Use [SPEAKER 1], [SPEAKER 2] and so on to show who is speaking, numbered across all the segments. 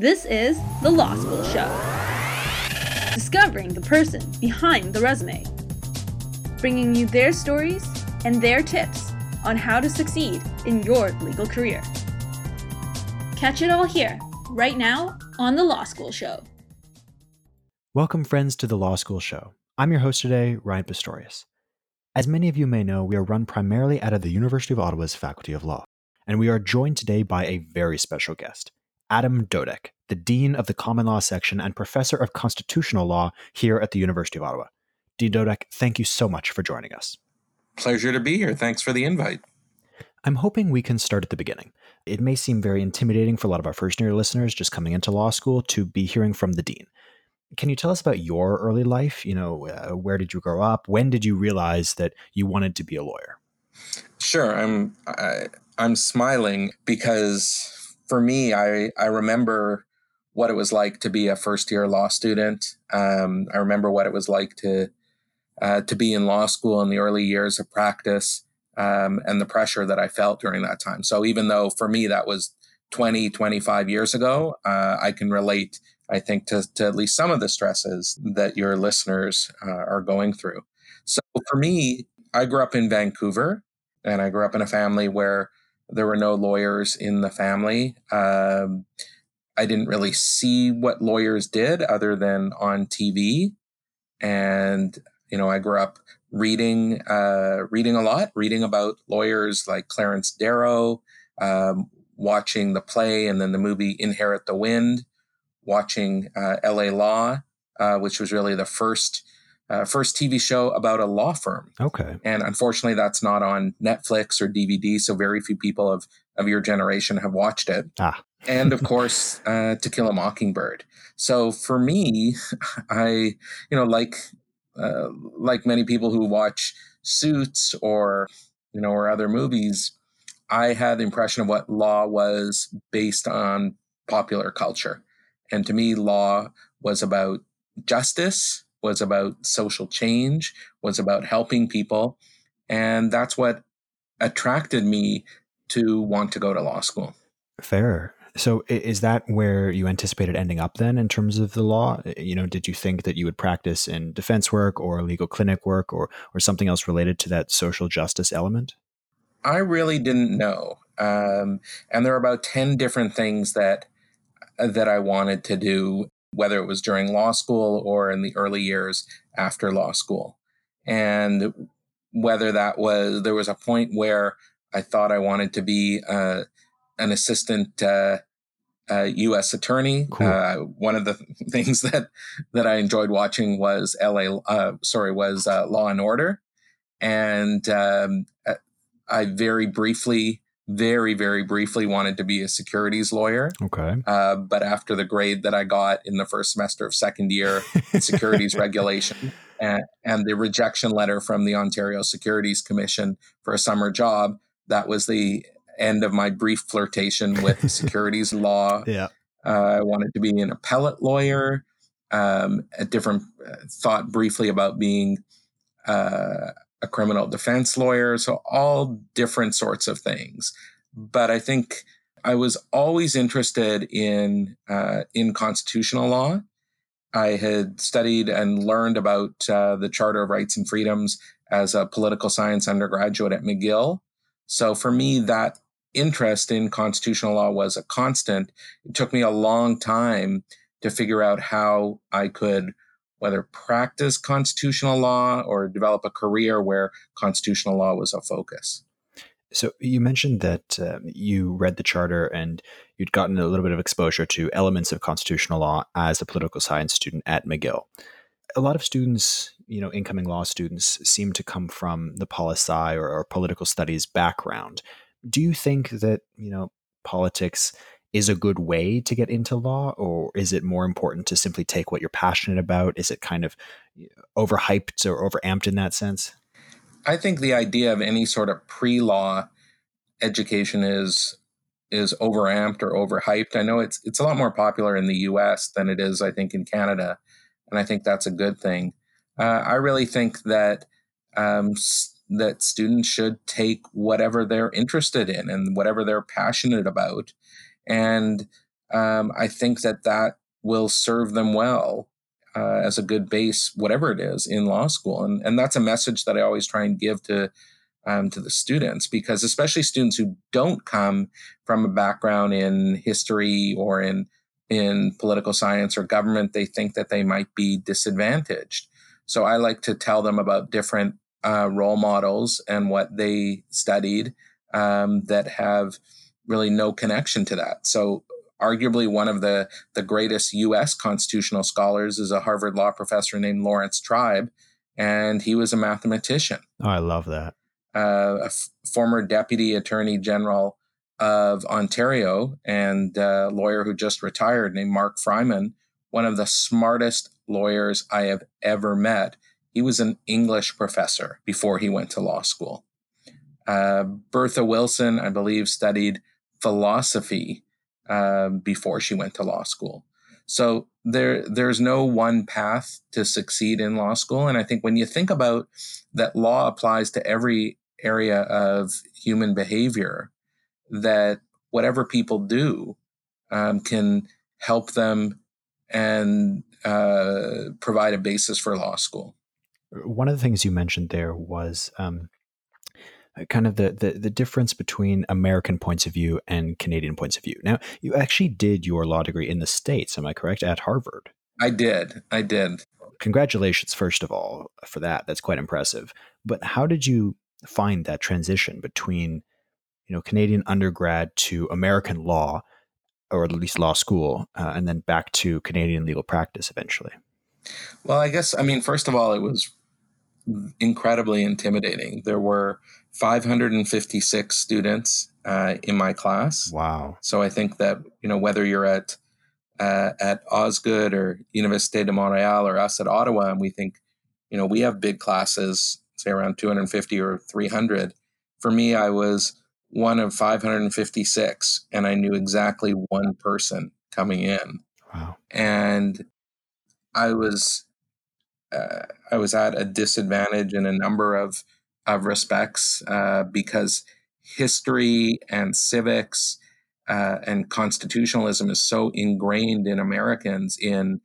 [SPEAKER 1] This is The Law School Show. Discovering the person behind the resume. Bringing you their stories and their tips on how to succeed in your legal career. Catch it all here, right now, on The Law School Show.
[SPEAKER 2] Welcome, friends, to The Law School Show. I'm your host today, Ryan Pistorius. As many of you may know, we are run primarily out of the University of Ottawa's Faculty of Law, and we are joined today by a very special guest. Adam Dodek, the Dean of the Common Law Section and Professor of Constitutional Law here at the University of Ottawa. Dean Dodek, thank you so much for joining us.
[SPEAKER 3] Pleasure to be here. Thanks for the invite.
[SPEAKER 2] I'm hoping we can start at the beginning. It may seem very intimidating for a lot of our first year listeners just coming into law school to be hearing from the Dean. Can you tell us about your early life? You know, uh, where did you grow up? When did you realize that you wanted to be a lawyer?
[SPEAKER 3] Sure. I'm I, I'm smiling because for me, I, I remember what it was like to be a first year law student. Um, I remember what it was like to uh, to be in law school in the early years of practice um, and the pressure that I felt during that time. So even though for me that was 20, 25 years ago, uh, I can relate, I think, to, to at least some of the stresses that your listeners uh, are going through. So for me, I grew up in Vancouver and I grew up in a family where there were no lawyers in the family. Um, I didn't really see what lawyers did other than on TV. And, you know, I grew up reading, uh, reading a lot, reading about lawyers like Clarence Darrow, um, watching the play and then the movie Inherit the Wind, watching uh, LA Law, uh, which was really the first uh, first TV show about a law firm.
[SPEAKER 2] Okay.
[SPEAKER 3] And unfortunately, that's not on Netflix or DVD, so very few people of of your generation have watched it.
[SPEAKER 2] Ah.
[SPEAKER 3] and of course, uh, To Kill a Mockingbird. So for me, I you know like uh, like many people who watch Suits or you know or other movies, I had the impression of what law was based on popular culture, and to me, law was about justice was about social change, was about helping people. And that's what attracted me to want to go to law school.
[SPEAKER 2] Fair. So is that where you anticipated ending up then in terms of the law? You know, did you think that you would practice in defense work or legal clinic work or or something else related to that social justice element?
[SPEAKER 3] I really didn't know. Um, and there are about 10 different things that that I wanted to do whether it was during law school or in the early years after law school. And whether that was, there was a point where I thought I wanted to be uh, an assistant uh, uh, U.S. attorney.
[SPEAKER 2] Cool.
[SPEAKER 3] Uh, one of the things that that I enjoyed watching was L.A. Uh, sorry, was uh, Law and Order, and um, I very briefly very, very briefly wanted to be a securities lawyer.
[SPEAKER 2] Okay.
[SPEAKER 3] Uh, but after the grade that I got in the first semester of second year in securities regulation and, and the rejection letter from the Ontario Securities Commission for a summer job, that was the end of my brief flirtation with securities law.
[SPEAKER 2] Yeah.
[SPEAKER 3] Uh, I wanted to be an appellate lawyer. Um, a different uh, thought briefly about being uh, a criminal defense lawyer, so all different sorts of things. But I think I was always interested in uh, in constitutional law. I had studied and learned about uh, the Charter of Rights and Freedoms as a political science undergraduate at McGill. So for me, that interest in constitutional law was a constant. It took me a long time to figure out how I could whether practice constitutional law or develop a career where constitutional law was a focus.
[SPEAKER 2] So you mentioned that uh, you read the charter and you'd gotten a little bit of exposure to elements of constitutional law as a political science student at McGill. A lot of students, you know, incoming law students, seem to come from the poli sci or, or political studies background. Do you think that you know politics is a good way to get into law or is it more important to simply take what you're passionate about? Is it kind of overhyped or overamped in that sense?
[SPEAKER 3] I think the idea of any sort of pre-law education is is overamped or overhyped. I know it's it's a lot more popular in the us than it is i think in canada and i think that's a good thing. Uh, i really think that um, that students should take whatever they're interested in and whatever they're passionate about and um, I think that that will serve them well uh, as a good base, whatever it is in law school. And, and that's a message that I always try and give to um, to the students because especially students who don't come from a background in history or in in political science or government, they think that they might be disadvantaged. So I like to tell them about different uh, role models and what they studied um, that have really no connection to that. So arguably one of the the greatest U.S. constitutional scholars is a Harvard law professor named Laurence Tribe, and he was a mathematician.
[SPEAKER 2] Oh, I love that.
[SPEAKER 3] Uh, a f- former deputy attorney general of Ontario and a lawyer who just retired named Mark Freiman, one of the smartest lawyers I have ever met. He was an English professor before he went to law school. Uh, Bertha Wilson, I believe, studied philosophy uh, before she went to law school. So there, there's no one path to succeed in law school. And I think when you think about that, law applies to every area of human behavior. That whatever people do um, can help them and uh, provide a basis for law school.
[SPEAKER 2] One of the things you mentioned there was um, kind of the, the, the difference between American points of view and Canadian points of view. Now, you actually did your law degree in the states, am I correct? At Harvard.
[SPEAKER 3] I did. I did.
[SPEAKER 2] Congratulations, first of all, for that. That's quite impressive. But how did you find that transition between, you know, Canadian undergrad to American law, or at least law school, uh, and then back to Canadian legal practice eventually?
[SPEAKER 3] Well, I guess I mean, first of all, it was incredibly intimidating. There were 556 students uh, in my class.
[SPEAKER 2] Wow.
[SPEAKER 3] So I think that, you know, whether you're at uh, at Osgoode or Université de Montréal or us at Ottawa, and we think, you know, we have big classes, say around 250 or 300. For me, I was one of 556, and I knew exactly one person coming in.
[SPEAKER 2] Wow.
[SPEAKER 3] And I was uh, I was at a disadvantage in a number of of respects uh, because history and civics uh, and constitutionalism is so ingrained in Americans in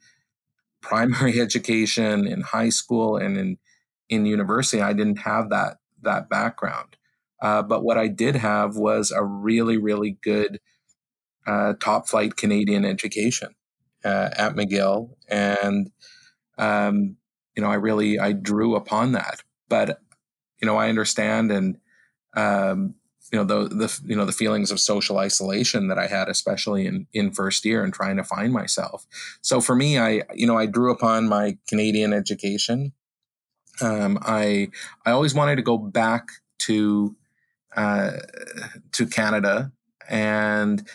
[SPEAKER 3] primary education, in high school, and in in university. I didn't have that that background, uh, but what I did have was a really really good uh, top flight Canadian education uh, at McGill, and um, you know, I really I drew upon that. But you know, I understand and um, you know the the you know the feelings of social isolation that I had, especially in in first year and trying to find myself. So for me, I you know I drew upon my Canadian education. Um, I I always wanted to go back to uh, to Canada and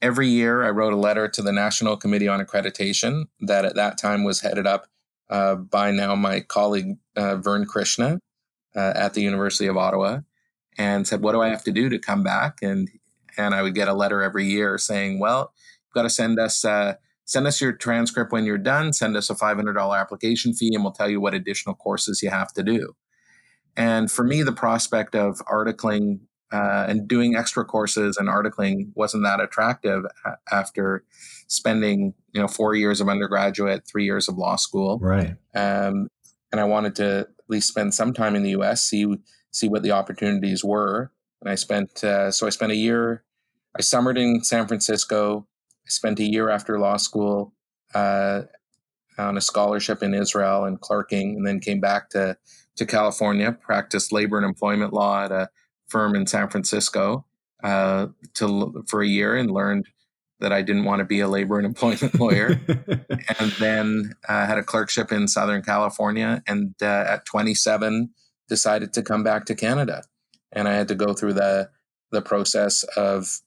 [SPEAKER 3] every year I wrote a letter to the National Committee on Accreditation that at that time was headed up uh, by now my colleague uh, Vern Krishna uh, at the University of Ottawa, and said, "What do I have to do to come back?" and and I would get a letter every year saying, "Well, you've got to send us." Uh, send us your transcript when you're done. Send us a $500 application fee, and we'll tell you what additional courses you have to do. And for me, the prospect of articling uh, and doing extra courses and articling wasn't that attractive after spending you know four years of undergraduate, three years of law school,
[SPEAKER 2] right?
[SPEAKER 3] Um, and I wanted to least spend some time in the U.S. see see what the opportunities were. And I spent uh, so I spent a year. I summered in San Francisco. I spent a year after law school uh, on a scholarship in Israel and clerking, and then came back to to California, practiced labor and employment law at a firm in San Francisco uh, to for a year and learned that I didn't want to be a labor and employment lawyer. and then uh, had a clerkship in Southern California, and uh, at 27 decided to come back to Canada. And I had to go through the the process of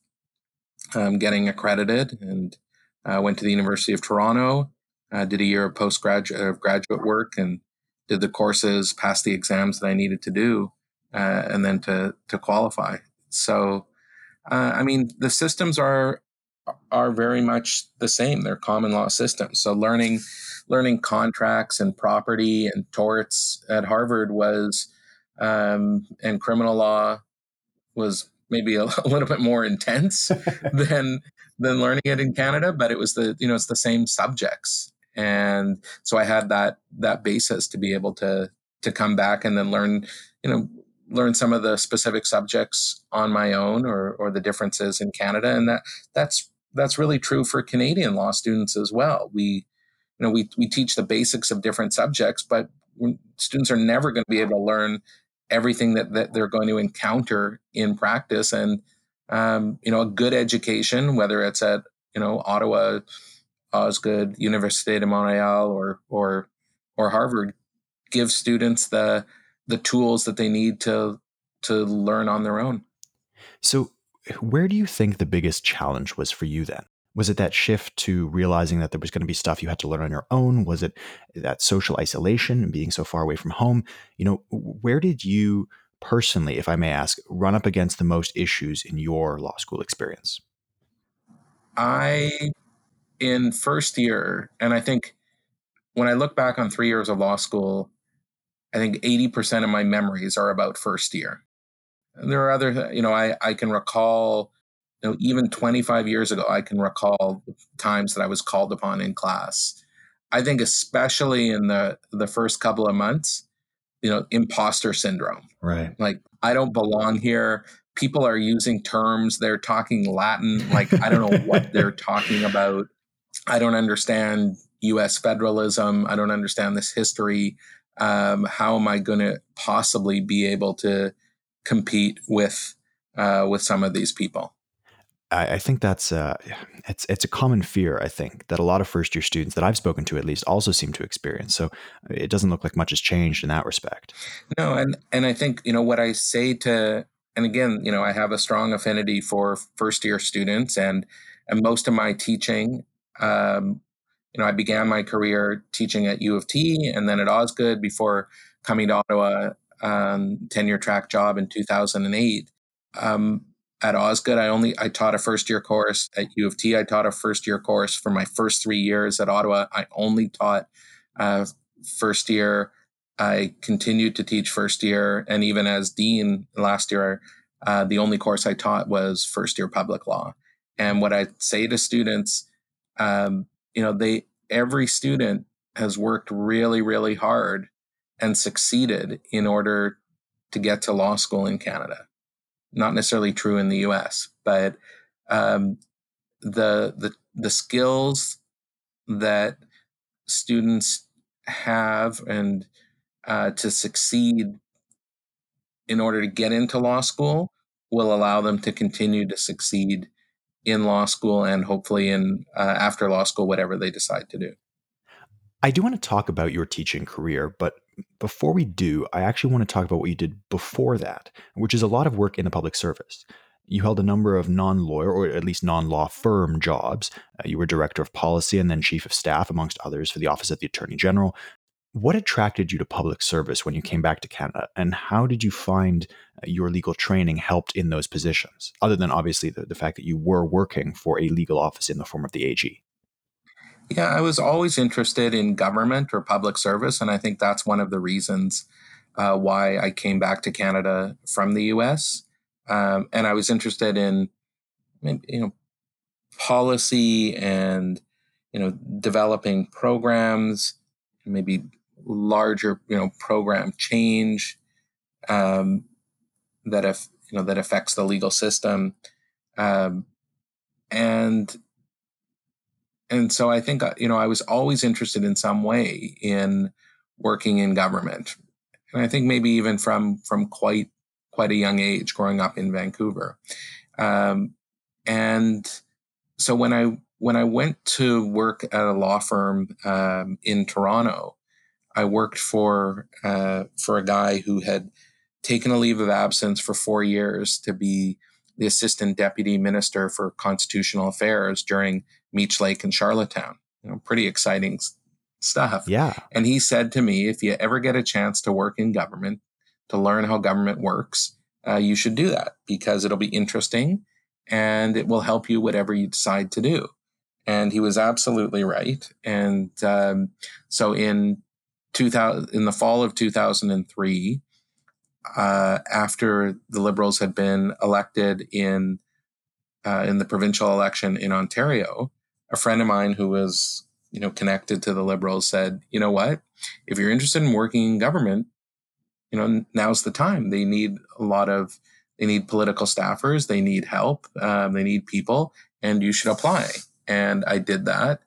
[SPEAKER 3] um, getting accredited, and uh, went to the University of Toronto. Uh, did a year of postgraduate of graduate work, and did the courses, passed the exams that I needed to do, uh, and then to to qualify. So, uh, I mean, the systems are are very much the same. They're common law systems. So learning learning contracts and property and torts at Harvard was um, and criminal law was maybe a, a little bit more intense than than learning it in Canada, but it was the you know it's the same subjects, and so I had that that basis to be able to to come back and then learn you know learn some of the specific subjects on my own or or the differences in Canada, and that that's that's really true for Canadian law students as well. We you know we we teach the basics of different subjects, but students are never going to be able to learn everything that, that they're going to encounter in practice and um, you know a good education whether it's at you know ottawa Osgoode, université de montréal or or or harvard gives students the the tools that they need to to learn on their own
[SPEAKER 2] so where do you think the biggest challenge was for you then? Was it that shift to realizing that there was going to be stuff you had to learn on your own? Was it that social isolation and being so far away from home? You know where did you personally if i may ask run up against the most issues in your law school experience?
[SPEAKER 3] I in first year and i think when i look back on three years of law school i think 80% of my memories are about first year there are other you know i, I can recall you know, even 25 years ago, I can recall times that I was called upon in class. I think especially in the the first couple of months, you know, imposter syndrome.
[SPEAKER 2] Right.
[SPEAKER 3] Like I don't belong here. People are using terms, they're talking Latin, like I don't know what they're talking about. I don't understand US federalism. I don't understand this history. Um, how am I going to possibly be able to compete with uh, with some of these people?
[SPEAKER 2] I, I think that's uh, it's it's a common fear. I think that a lot of first year students that I've spoken to, at least, also seem to experience. So it doesn't look like much has changed in that respect.
[SPEAKER 3] No, and and I think you know what I say to, and again, you know, I have a strong affinity for first year students, and and most of my teaching. Um, you know, I began my career teaching at U of T and then at Osgoode before coming to Ottawa, um, tenure track job in 2008. Um, at Osgoode. I only I taught a first year course at U of T. I taught a first year course for my first three years at Ottawa. I only taught uh, first year. I continued to teach first year, and even as dean last year, uh, the only course I taught was first year public law. And what I say to students, um, you know, they every student has worked really, really hard and succeeded in order to get to law school in Canada. Not necessarily true in the US, but um, the, the, the skills that students have and uh, to succeed in order to get into law school will allow them to continue to succeed in law school and hopefully in uh, after law school whatever they decide to do
[SPEAKER 2] i do want to talk about your teaching career but before we do, I actually want to talk about what you did before that, which is a lot of work in the public service. You held a number of non lawyer or at least non law firm jobs. Uh, you were director of policy and then chief of staff, amongst others, for the Office of the Attorney General. What attracted you to public service when you came back to Canada, and how did you find uh, your legal training helped in those positions, other than obviously the, the fact that you were working for a legal office in the form of the AG?
[SPEAKER 3] Yeah, I was always interested in government or public service, and I think that's one of the reasons uh, why I came back to Canada from the U.S. Um, and I was interested in, you know, policy and you know developing programs, maybe larger you know program change um, that if you know that affects the legal system, um, and and so I think uh, you know I was always interested in some way in working in government, and I think maybe even from from quite quite a young age, growing up in Vancouver, um, and so when I when I went to work at a law firm um, in Toronto, I worked for uh, for a guy who had taken a leave of absence for four years to be the assistant deputy minister for constitutional affairs during Meech Lake and Charlottetown. You know, pretty exciting stuff.
[SPEAKER 2] Yeah.
[SPEAKER 3] And he said to me, if you ever get a chance to work in government, to learn how government works, uh, you should do that because it'll be interesting and it will help you whatever you decide to do. And he was absolutely right. And um, so in 2000, in the fall of 2003, uh, after the Liberals had been elected in uh, in the provincial election in Ontario, a friend of mine who was you know connected to the Liberals said, you know what, if you're interested in working in government, you know now's the time. They need a lot of they need political staffers, they need help, um, they need people, and you should apply. And I did that,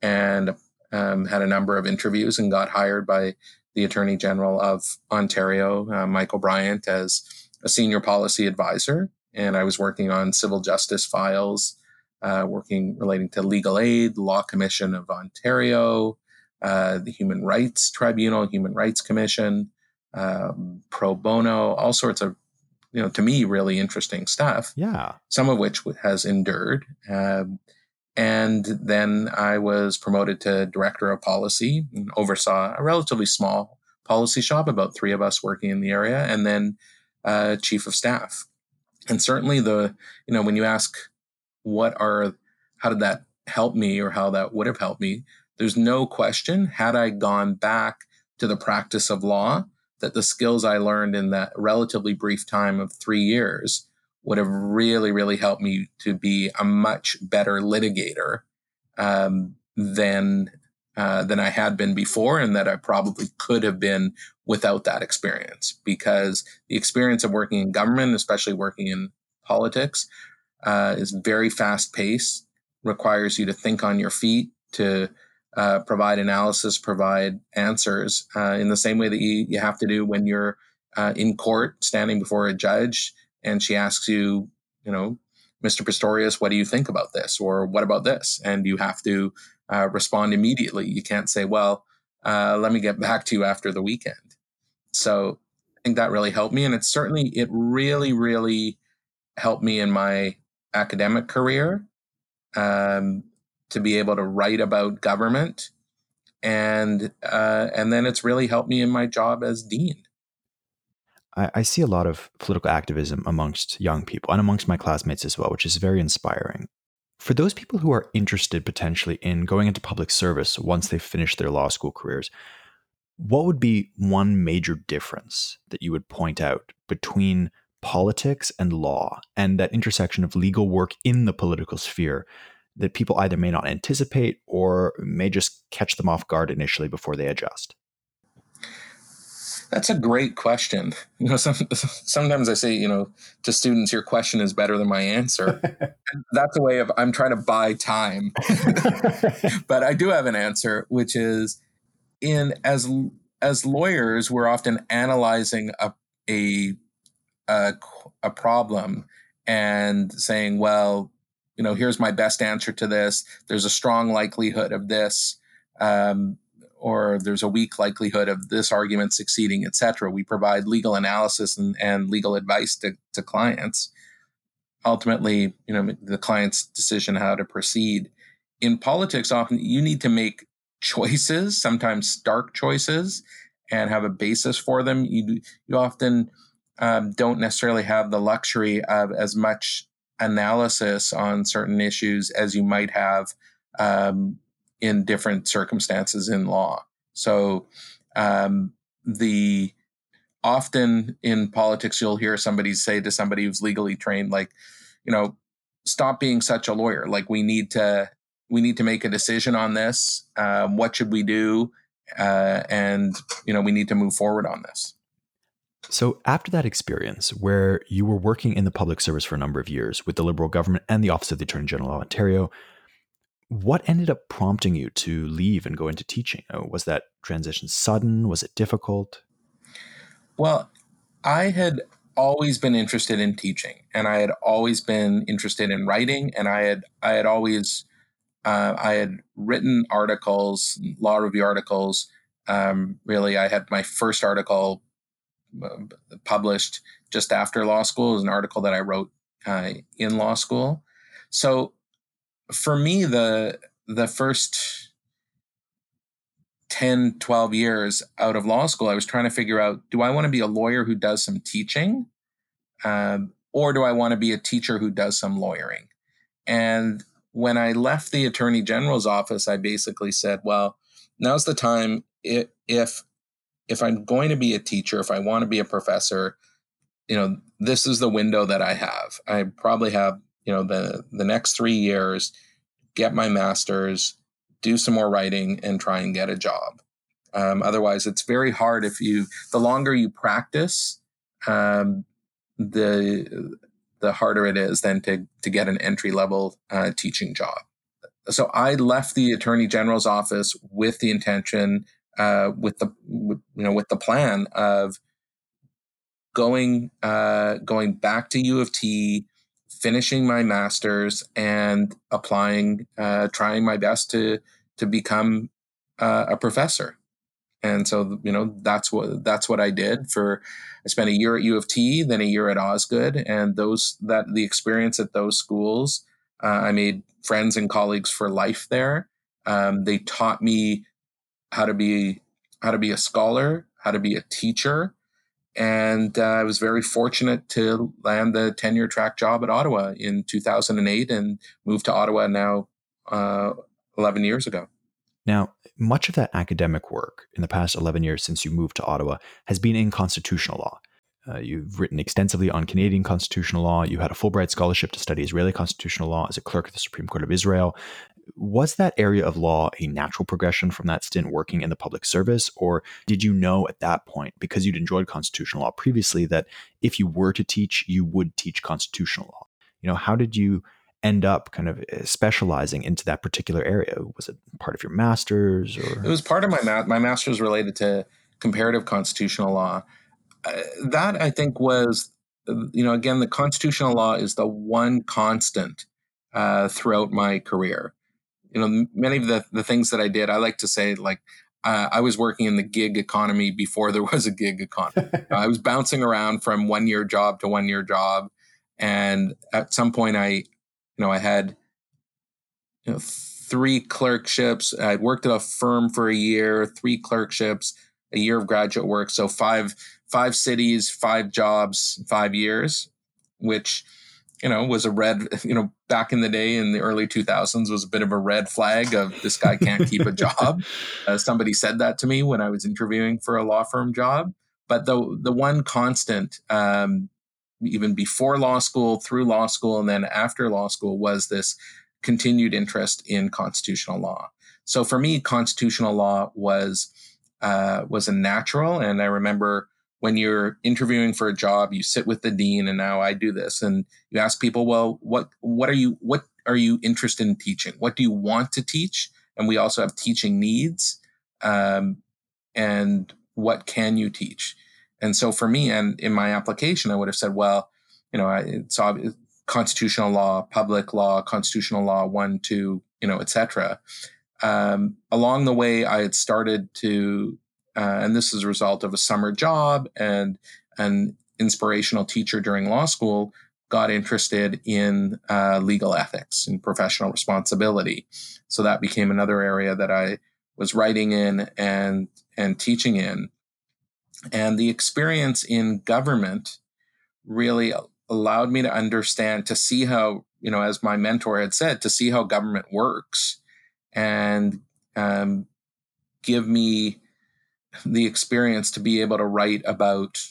[SPEAKER 3] and um, had a number of interviews and got hired by the Attorney General of Ontario, uh, Michael Bryant, as a senior policy advisor. And I was working on civil justice files, uh, working relating to legal aid, Law Commission of Ontario, uh, the Human Rights Tribunal, Human Rights Commission, um, pro bono, all sorts of, you know, to me, really interesting stuff.
[SPEAKER 2] Yeah.
[SPEAKER 3] Some of which has endured. Um, and then I was promoted to director of policy and oversaw a relatively small policy shop, about three of us working in the area, and then uh, chief of staff. And certainly the, you know, when you ask what are, how did that help me or how that would have helped me, there's no question, had I gone back to the practice of law, that the skills I learned in that relatively brief time of three years would have really, really helped me to be a much better litigator um, than uh, than I had been before, and that I probably could have been without that experience. Because the experience of working in government, especially working in politics, uh, is very fast paced, requires you to think on your feet, to uh, provide analysis, provide answers uh, in the same way that you, you have to do when you're uh, in court, standing before a judge and she asks you, you know, Mr. Pistorius, what do you think about this? Or what about this? And you have to uh, respond immediately. You can't say, well, uh, let me get back to you after the weekend. So I think that really helped me. And it certainly, it really, really helped me in my academic career um, to be able to write about government. And uh, and then it's really helped me in my job as dean.
[SPEAKER 2] I, I see a lot of political activism amongst young people and amongst my classmates as well, which is very inspiring. For those people who are interested potentially in going into public service once they finish their law school careers, what would be one major difference that you would point out between politics and law and that intersection of legal work in the political sphere that people either may not anticipate or may just catch them off guard initially before they adjust?
[SPEAKER 3] That's a great question. You know, some, sometimes I say, you know, to students, your question is better than my answer. That's a way of I'm trying to buy time. but I do have an answer, which is in as as lawyers, we're often analyzing a a a, a problem and saying, well, you know, here's my best answer to this. There's a strong likelihood of this. Um, or there's a weak likelihood of this argument succeeding, etc. We provide legal analysis and, and legal advice to, to clients. Ultimately, you know, the client's decision how to proceed. In politics, often you need to make choices, sometimes stark choices, and have a basis for them. You you often um, don't necessarily have the luxury of as much analysis on certain issues as you might have um, in different circumstances in law. So um, the often in politics you'll hear somebody say to somebody who's legally trained like you know stop being such a lawyer. Like we need to we need to make a decision on this. Um, what should we do? Uh, and you know we need to move forward on this
[SPEAKER 2] so after that experience where you were working in the public service for a number of years with the liberal government and the office of the attorney general of ontario what ended up prompting you to leave and go into teaching? Uh, was that transition sudden? Was it difficult?
[SPEAKER 3] Well, I had always been interested in teaching, and I had always been interested in writing, and I had I had always uh, I had written articles, law review articles. Um, really, I had my first article published just after law school. Was an article that I wrote uh, in law school. So for me the the first 10 12 years out of law school i was trying to figure out do i want to be a lawyer who does some teaching um, or do i want to be a teacher who does some lawyering and when i left the attorney general's office i basically said well now's the time if i'm going to be a teacher if i want to be a professor you know this is the window that i have i probably have you know the the next three years, get my master's, do some more writing, and try and get a job. Um, otherwise, it's very hard if you the longer you practice, um, the the harder it is then to to get an entry level uh, teaching job. So I left the attorney general's office with the intention, uh, with the you know with the plan of going uh, going back to U of T, finishing my master's, and applying, uh, trying my best to to become uh, a professor. And so you know that's what that's what I did for I spent a year at U of T then a year at Osgoode, and those that the experience at those schools uh, I made friends and colleagues for life there. Um, they taught me how to be how to be a scholar how to be a teacher and uh, I was very fortunate to land the tenure track job at Ottawa in 2008 and moved to Ottawa now uh, 11 years ago.
[SPEAKER 2] Now, much of that academic work in the past 11 years since you moved to Ottawa has been in constitutional law. Uh, you've written extensively on Canadian constitutional law. You had a Fulbright scholarship to study Israeli constitutional law as a clerk at the Supreme Court of Israel. Was that area of law a natural progression from that stint working in the public service? Or did you know at that point, because you'd enjoyed constitutional law previously, that if you were to teach, you would teach constitutional law? You know, how did you end up kind of eh, specializing into that particular area? Was it part of your master's or?
[SPEAKER 3] It was part of my ma- my master's related to comparative constitutional law. Uh, that I think was, you know, again, the constitutional law is the one constant uh, throughout my career. You know, many of the, the things that I did, I like to say, like, uh, I was working in the gig economy before there was a gig economy. I was bouncing around from one year job to one year job. And at some point, I you know, I had you know, three clerkships. I'd worked at a firm for a year, three clerkships, a year of graduate work. So five five cities, five jobs, five years, which you know was a red. You know, back in the day in the early 2000s was a bit of a red flag of this guy can't keep a job. Uh, somebody said that to me when I was interviewing for a law firm job. But the the one constant um, even before law school, through law school, and then after law school was this continued interest in constitutional law. So for me, constitutional law was uh, was a natural, and I remember when you're interviewing for a job, you sit with the dean, and now I do this, and you ask people, well, what what are you what are you interested in teaching? What do you want to teach? And we also have teaching needs, um, and what can you teach? And so for me, and in my application, I would have said, well, you know, it's constitutional law, public law, constitutional law one, two, you know, etc. Um, along the way, I had started to, uh, and this is a result of a summer job and an inspirational teacher during law school, got interested in uh, legal ethics and professional responsibility. So that became another area that I was writing in and and teaching in. And the experience in government really allowed me to understand, to see how, you know, as my mentor had said, to see how government works and um, give me the experience to be able to write about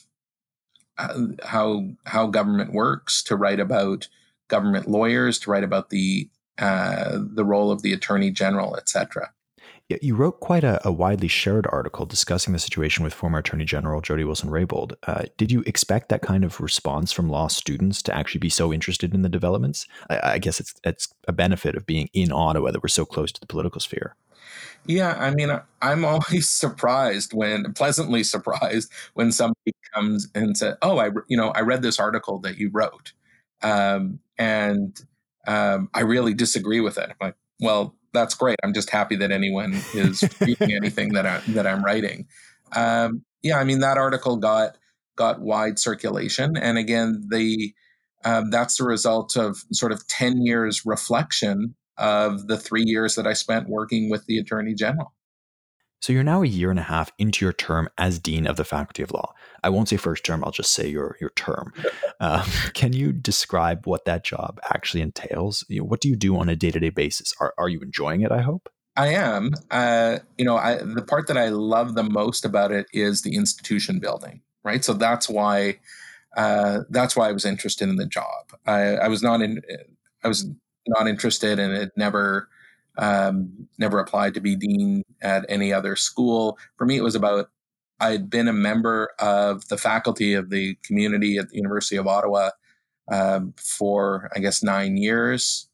[SPEAKER 3] uh, how how government works, to write about government lawyers, to write about the uh, the role of the attorney general, etc.
[SPEAKER 2] Yeah, You wrote quite a, a, widely shared article discussing the situation with former Attorney General Jody Wilson-Raybould. Uh, did you expect that kind of response from law students to actually be so interested in the developments? I, I guess it's it's a benefit of being in Ottawa that we're so close to the political sphere.
[SPEAKER 3] Yeah, I mean, I'm always surprised when, pleasantly surprised when somebody comes and says, "Oh, I, you know, I read this article that you wrote, um, and um, I really disagree with it." I'm like, well, that's great. I'm just happy that anyone is reading anything that I that I'm writing. Um, yeah, I mean that article got got wide circulation, and again, the um, that's the result of sort of ten years reflection of the three years that I spent working with the Attorney General.
[SPEAKER 2] So you're now a year and a half into your term as dean of the Faculty of Law. I won't say first term; I'll just say your your term. Um, can you describe what that job actually entails? You know, what do you do on a day to day basis? Are are you enjoying it? I hope.
[SPEAKER 3] I am. Uh, you know, I, the part that I love the most about it is the institution building. Right. So that's why uh, that's why I was interested in the job. I, I was not in. I was not interested and it never um, never applied to be dean at any other school. For me, it was about I'd been a member of the faculty of the community at the University of Ottawa um, for I guess nine years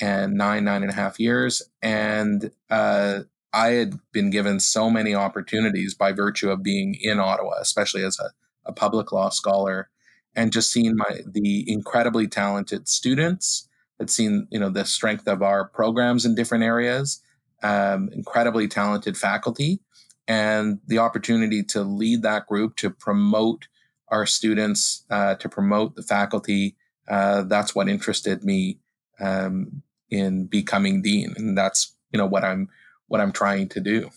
[SPEAKER 3] and nine nine and a half years, and uh, I had been given so many opportunities by virtue of being in Ottawa, especially as a, a public law scholar, and just seeing my the incredibly talented students had seen you know the strength of our programs in different areas, um, incredibly talented faculty, and the opportunity to lead that group to promote our students, uh, to promote the faculty. Uh, that's what interested me um, in becoming dean, and that's you know what I'm what I'm trying to do.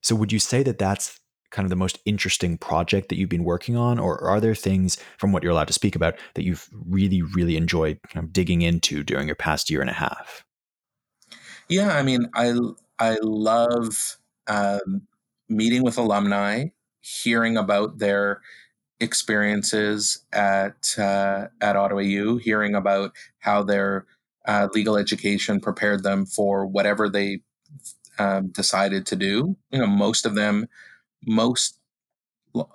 [SPEAKER 2] So, would you say that that's kind of the most interesting project that you've been working on, or are there things from what you're allowed to speak about that you've really, really enjoyed kind of digging into during your past year and a half?
[SPEAKER 3] Yeah, I mean, I I love um, meeting with alumni, hearing about their experiences at uh, at Ottawa U, hearing about how their uh, legal education prepared them for whatever they um, decided to do. You know, most of them most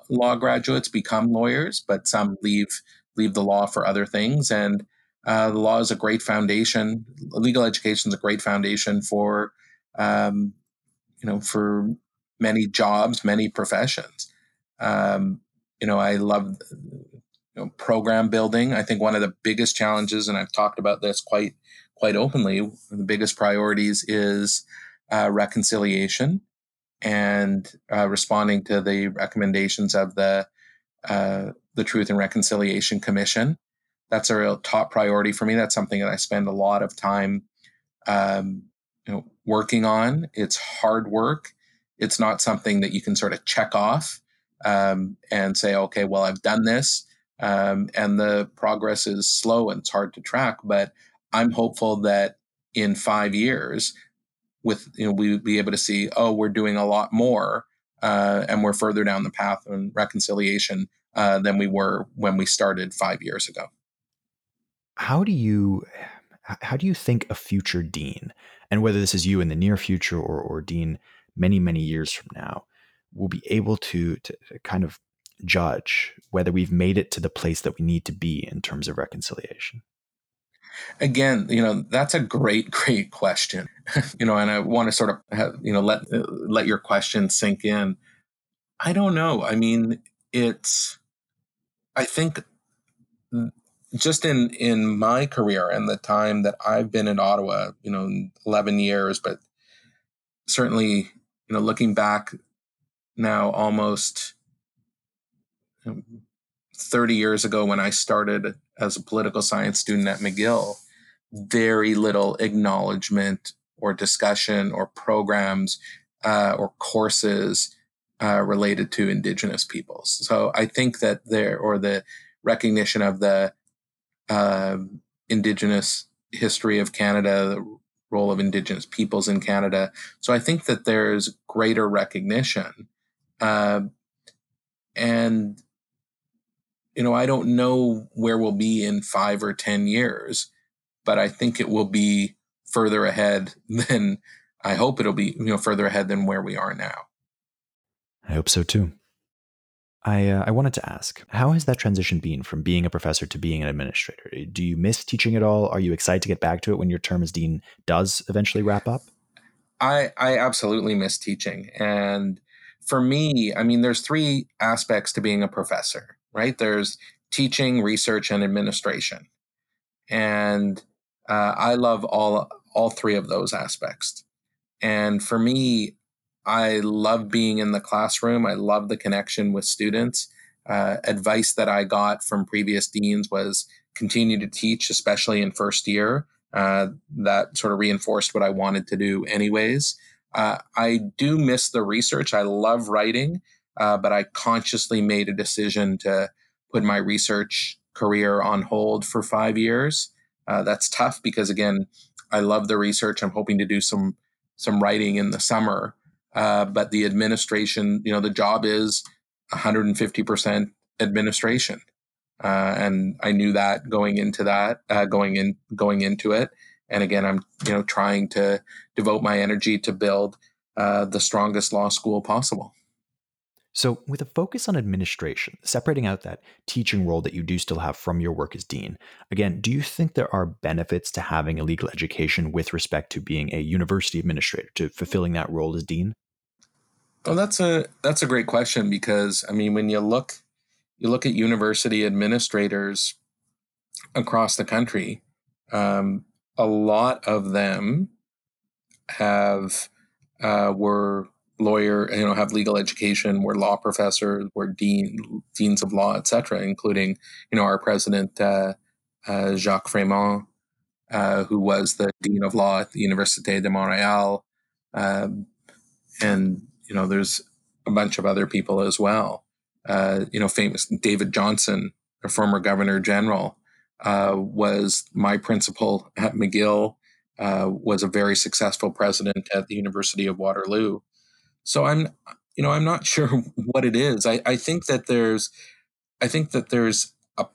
[SPEAKER 3] law graduates become lawyers, but some leave leave the law for other things. And uh, the law is a great foundation. Legal education is a great foundation for um, you know for many jobs, many professions. Um, you know, I love you know, program building. I think one of the biggest challenges, and I've talked about this quite quite openly, the biggest priorities is uh, reconciliation and uh, responding to the recommendations of the uh, the Truth and Reconciliation Commission. That's a real top priority for me. That's something that I spend a lot of time, um, you know, working on. It's hard work. It's not something that you can sort of check off um, and say, okay, well, I've done this, um, and the progress is slow and it's hard to track. But I'm hopeful that in five years with you know we be able to see oh we're doing a lot more uh, and we're further down the path on reconciliation uh, than we were when we started five years ago.
[SPEAKER 2] How do you how do you think a future dean and whether this is you in the near future or, or dean many many years from now will be able to, to kind of judge whether we've made it to the place that we need to be in terms of reconciliation
[SPEAKER 3] again you know that's a great great question. You know and i want to sort of have, you know let uh, let your question sink in. I don't know. I mean it's i think mm, just in in my career and the time that i've been in ottawa you know 11 years but certainly you know looking back now almost um, 30 years ago when I started as a political science student at McGill, very little acknowledgement or discussion or programs uh, or courses uh, related to Indigenous peoples. So I think that there, or the recognition of the uh, Indigenous history of Canada, the role of Indigenous peoples in Canada. So I think that there's greater recognition. Uh, and you know, I don't know where we'll be in five or 10 years, but I think it will be further ahead than I hope it'll be, you know, further ahead than where we are now.
[SPEAKER 2] I hope so too. I, uh, I wanted to ask, how has that transition been from being a professor to being an administrator? Do you miss teaching at all? Are you excited to get back to it when your term as dean does eventually wrap up?
[SPEAKER 3] I, I absolutely miss teaching. And for me, I mean, there's three aspects to being a professor right? There's teaching, research, and administration. And uh, I love all all three of those aspects. And for me, I love being in the classroom. I love the connection with students. Uh, advice that I got from previous deans was continue to teach, especially in first year. Uh, that sort of reinforced what I wanted to do, anyways. Uh, I do miss the research. I love writing, uh, but I consciously made a decision to put my research career on hold for five years. Uh, that's tough because again, I love the research. I'm hoping to do some some writing in the summer, uh, but the administration, you know, the job is 150 percent administration. uh, and I knew that going into that, uh, going in, going into it. And again, I'm you know trying to devote my energy to build uh, the strongest law school possible.
[SPEAKER 2] So, with a focus on administration, separating out that teaching role that you do still have from your work as dean, again, do you think there are benefits to having a legal education with respect to being a university administrator, to fulfilling that role as dean?
[SPEAKER 3] Oh, that's a that's a great question because I mean, when you look you look at university administrators across the country, um, a lot of them have uh, were lawyer, you know, have legal education, We're law professors, were dean, deans of law, etc., including, you know, our president uh, uh, Jacques Frémont, uh, who was the dean of law at the Université de Montréal, um, and you know, there's a bunch of other people as well. Uh, you know, famous David Johnston, a former governor general, uh, was my principal at McGill. Uh, was a very successful president at the University of Waterloo. So I'm, you know, I'm not sure what it is. I, I think that there's, I think that there's a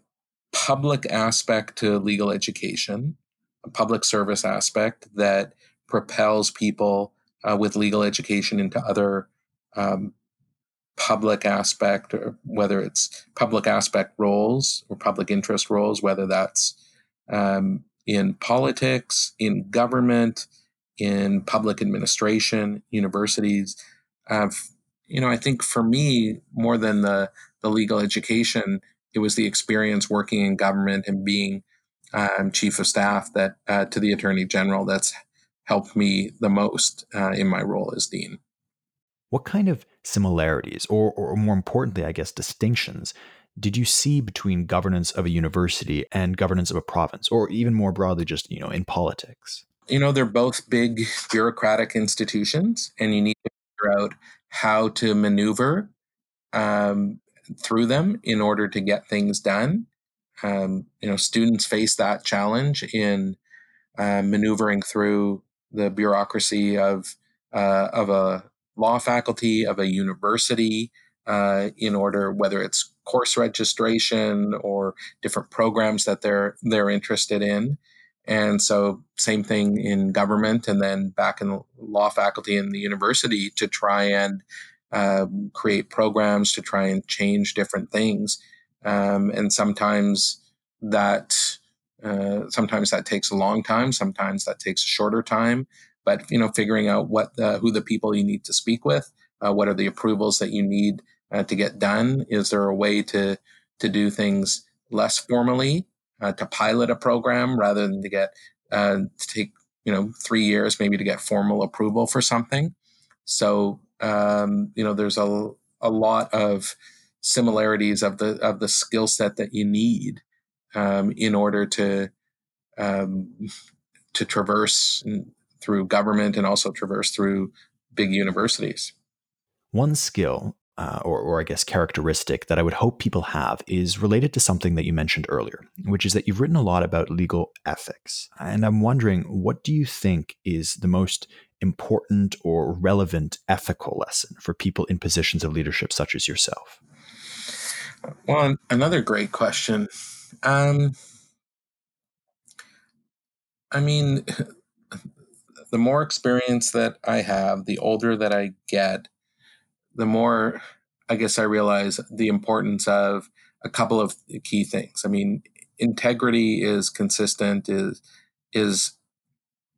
[SPEAKER 3] public aspect to legal education, a public service aspect that propels people uh, with legal education into other um, public aspect, or whether it's public aspect roles or public interest roles, whether that's um, in politics, in government, in public administration, universities uh, you know, I think for me, more than the the legal education, it was the experience working in government and being um, chief of staff that uh, to the attorney general that's helped me the most uh, in my role as dean.
[SPEAKER 2] What kind of similarities, or, or more importantly, I guess, distinctions, did you see between governance of a university and governance of a province, or even more broadly, just you know, in politics?
[SPEAKER 3] You know, they're both big bureaucratic institutions, and you need to figure out how to maneuver um, through them in order to get things done. Um, you know, students face that challenge in uh, maneuvering through the bureaucracy of uh, of a law faculty of a university uh, in order whether it's course registration or different programs that they're they're interested in and so, same thing in government and then back in law faculty in the university to try and um, create programs to try and change different things. Um, and sometimes that uh, sometimes that takes a long time. Sometimes that takes a shorter time. But you know, figuring out what the, who the people you need to speak with, uh, what are the approvals that you need uh, to get done? Is there a way to to do things less formally uh, to pilot a program rather than to get uh, to take you know three years maybe to get formal approval for something. So um, you know there's a a lot of similarities of the of the skill set that you need um, in order to um, to traverse through government and also traverse through big universities.
[SPEAKER 2] One skill uh, or, or I guess characteristic that I would hope people have is related to something that you mentioned earlier, which is that you've written a lot about legal ethics. And I'm wondering, what do you think is the most important or relevant ethical lesson for people in positions of leadership such as yourself?
[SPEAKER 3] Well, another great question. Um, I mean, the more experience that I have, the older that I get, the more I guess I realize the importance of a couple of key things. I mean, integrity is consistent, is is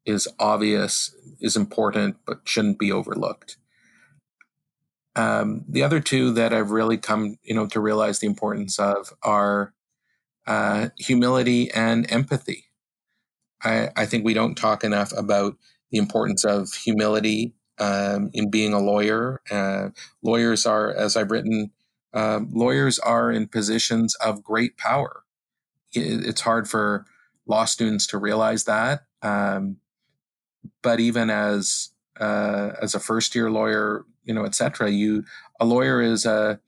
[SPEAKER 3] is obvious, is important, but shouldn't be overlooked. Um, the other two that I've really come, you know, to realize the importance of are uh, humility and empathy. I, I think we don't talk enough about the importance of humility um, in being a lawyer. Uh, lawyers are, as I've written, uh, lawyers are in positions of great power. It, it's hard for law students to realize that. Um, but even as uh, as a first year lawyer, you know, et cetera, you a lawyer is a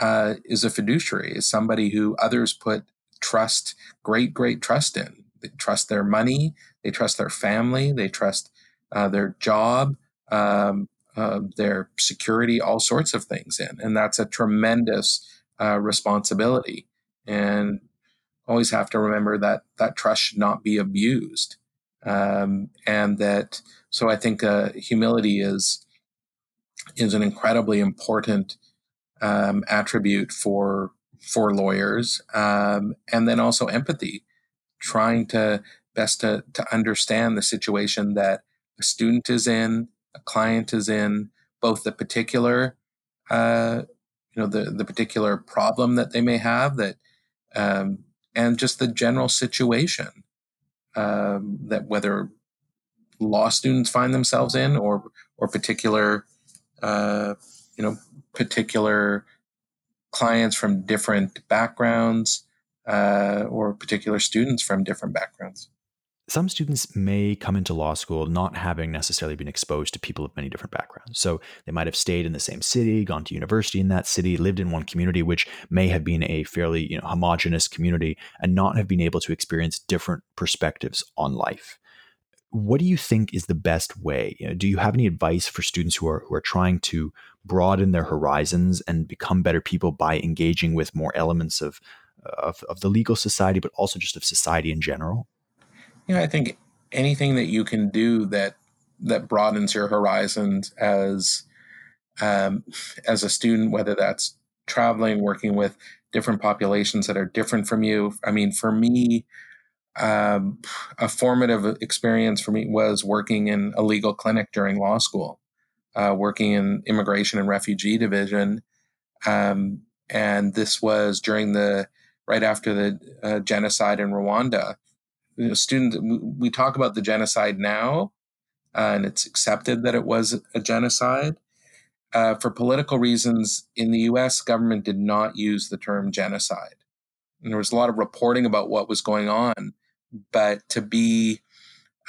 [SPEAKER 3] uh, is a fiduciary, is somebody who others put trust, great, great trust in. They trust their money, they trust their family, they trust uh, their job, um, uh, their security, all sorts of things in. And that's a tremendous uh, responsibility. and always have to remember that that trust should not be abused. Um, and that, so I think uh, humility is is an incredibly important um, attribute for for lawyers, um, and then also empathy, trying to best to to understand the situation that a student is in, a client is in, both the particular, uh, you know, the the particular problem that they may have that, um, and just the general situation um, that whether law students find themselves in or or particular, uh, you know, particular clients from different backgrounds uh, or particular students from different backgrounds
[SPEAKER 2] some students may come into law school not having necessarily been exposed to people of many different backgrounds. So they might have stayed in the same city, gone to university in that city, lived in one community, which may have been a fairly you know, homogenous community, and not have been able to experience different perspectives on life. What do you think is the best way? You know, do you have any advice for students who are who are trying to broaden their horizons and become better people by engaging with more elements of of, of the legal society, but also just of society in general?
[SPEAKER 3] You know, I think anything that you can do that that broadens your horizons as um, as a student, whether that's traveling, working with different populations that are different from you. I mean, for me, um, a formative experience for me was working in a legal clinic during law school, uh, working in immigration and refugee division, um, and this was during the right after the uh, genocide in Rwanda you know, student we talk about the genocide now uh, and it's accepted that it was a genocide. Uh, for political reasons in the us government did not use the term genocide. And there was a lot of reporting about what was going on but to be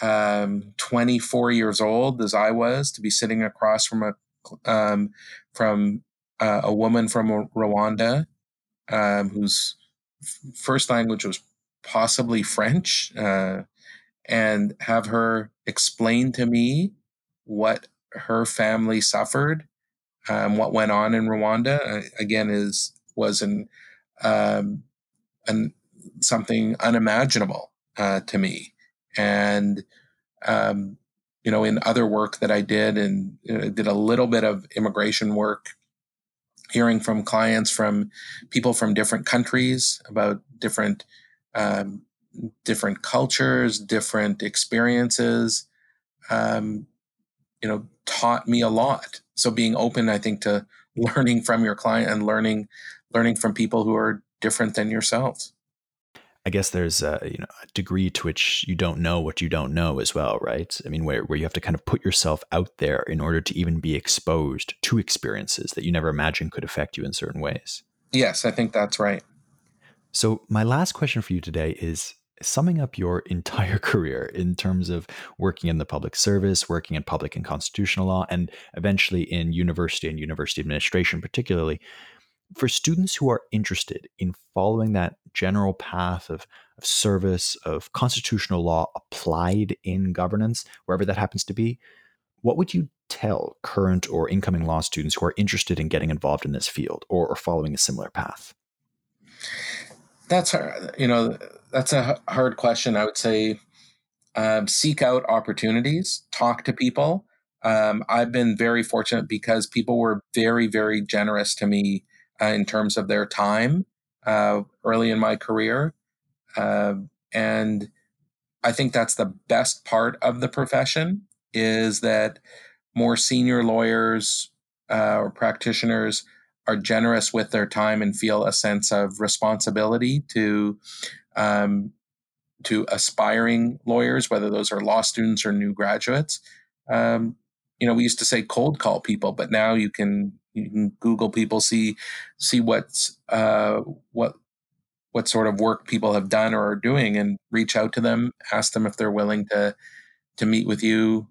[SPEAKER 3] um, 24 years old as i was to be sitting across from a um, from uh, a woman from rwanda um, whose first language was possibly French, uh, and have her explain to me what her family suffered, um, what went on in Rwanda. Uh, again, is was an, um, an something unimaginable uh, to me, and um, you know, in other work that I did, and did a little bit of immigration work hearing from clients from people from different countries about different um, different cultures, different experiences, um, you know, taught me a lot. So being open, I think, to learning from your client and learning, learning from people who are different than yourselves.
[SPEAKER 2] I guess there's a, you know a degree to which you don't know what you don't know as well, right? I mean, where where you have to kind of put yourself out there in order to even be exposed to experiences that you never imagined could affect you in certain ways.
[SPEAKER 3] Yes, I think that's right.
[SPEAKER 2] So, my last question for you today is summing up your entire career in terms of working in the public service, working in public and constitutional law, and eventually in university and university administration, particularly. For students who are interested in following that general path of, of service, of constitutional law applied in governance, wherever that happens to be, what would you tell current or incoming law students who are interested in getting involved in this field or, or following a similar path?
[SPEAKER 3] That's you know that's a hard question. I would say um, seek out opportunities, talk to people. Um, I've been very fortunate because people were very very generous to me uh, in terms of their time uh, early in my career, uh, and I think that's the best part of the profession is that more senior lawyers uh, or practitioners are generous with their time and feel a sense of responsibility to um, to aspiring lawyers, whether those are law students or new graduates. Um, you know, we used to say cold call people, but now you can you can Google people, see see what's uh, what what sort of work people have done or are doing, and reach out to them, ask them if they're willing to to meet with you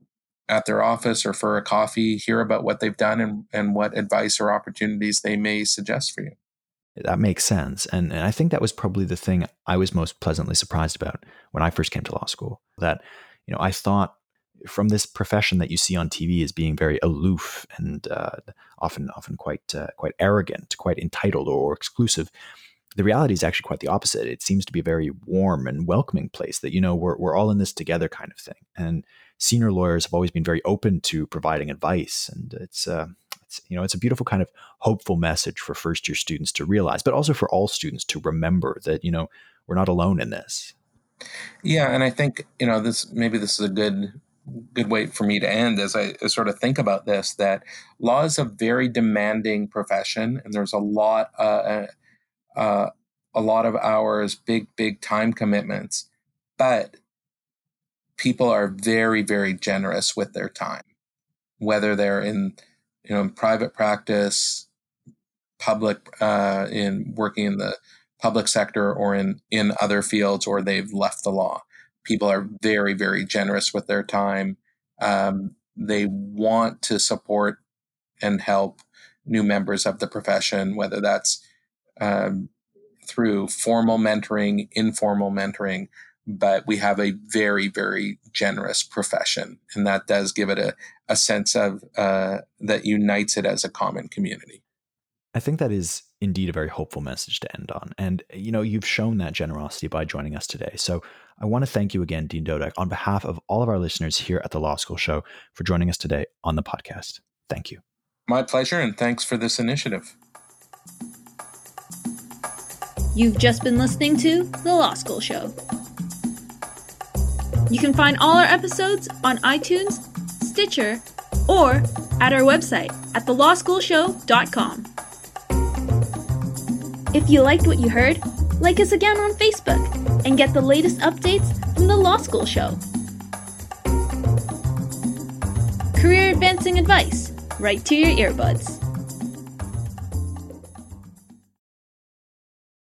[SPEAKER 3] at their office or for a coffee, hear about what they've done and, and what advice or opportunities they may suggest for you.
[SPEAKER 2] That makes sense. And, and I think that was probably the thing I was most pleasantly surprised about when I first came to law school. That, you know, I thought from this profession that you see on TV as being very aloof and uh, often often quite uh, quite arrogant, quite entitled or exclusive. the reality is actually quite the opposite. It seems to be a very warm and welcoming place that, you know, we're, we're all in this together kind of thing. And senior lawyers have always been very open to providing advice. And it's, uh, it's, you know, it's a beautiful kind of hopeful message for first year students to realize, but also for all students to remember that, you know, we're not alone in this.
[SPEAKER 3] Yeah. And I think, you know, this, maybe this is a good good way for me to end as I sort of think about this that law is a very demanding profession and there's a lot uh, uh, uh, a lot of hours, big, big time commitments, but people are very, very generous with their time, whether they're in, you know, in private practice, public, uh, in working in the public sector or in, in other fields, or they've left the law. People are very, very generous with their time. Um, they want to support and help new members of the profession, whether that's um, through formal mentoring, informal mentoring, but we have a very, very generous profession. And that does give it a, a sense of uh, that unites it as a common community.
[SPEAKER 2] I think that is indeed a very hopeful message to end on. And, you know, you've shown that generosity by joining us today. So I want to thank you again, Dean Dodek, on behalf of all of our listeners here at the Law School Show for joining us today on the podcast. Thank you.
[SPEAKER 3] My pleasure. And thanks for this initiative.
[SPEAKER 1] You've just been listening to The Law School Show. You can find all our episodes on iTunes, Stitcher, or at our website at thelawschoolshow.com. If you liked what you heard, like us again on Facebook and get the latest updates from The Law School Show. Career advancing advice right to your earbuds.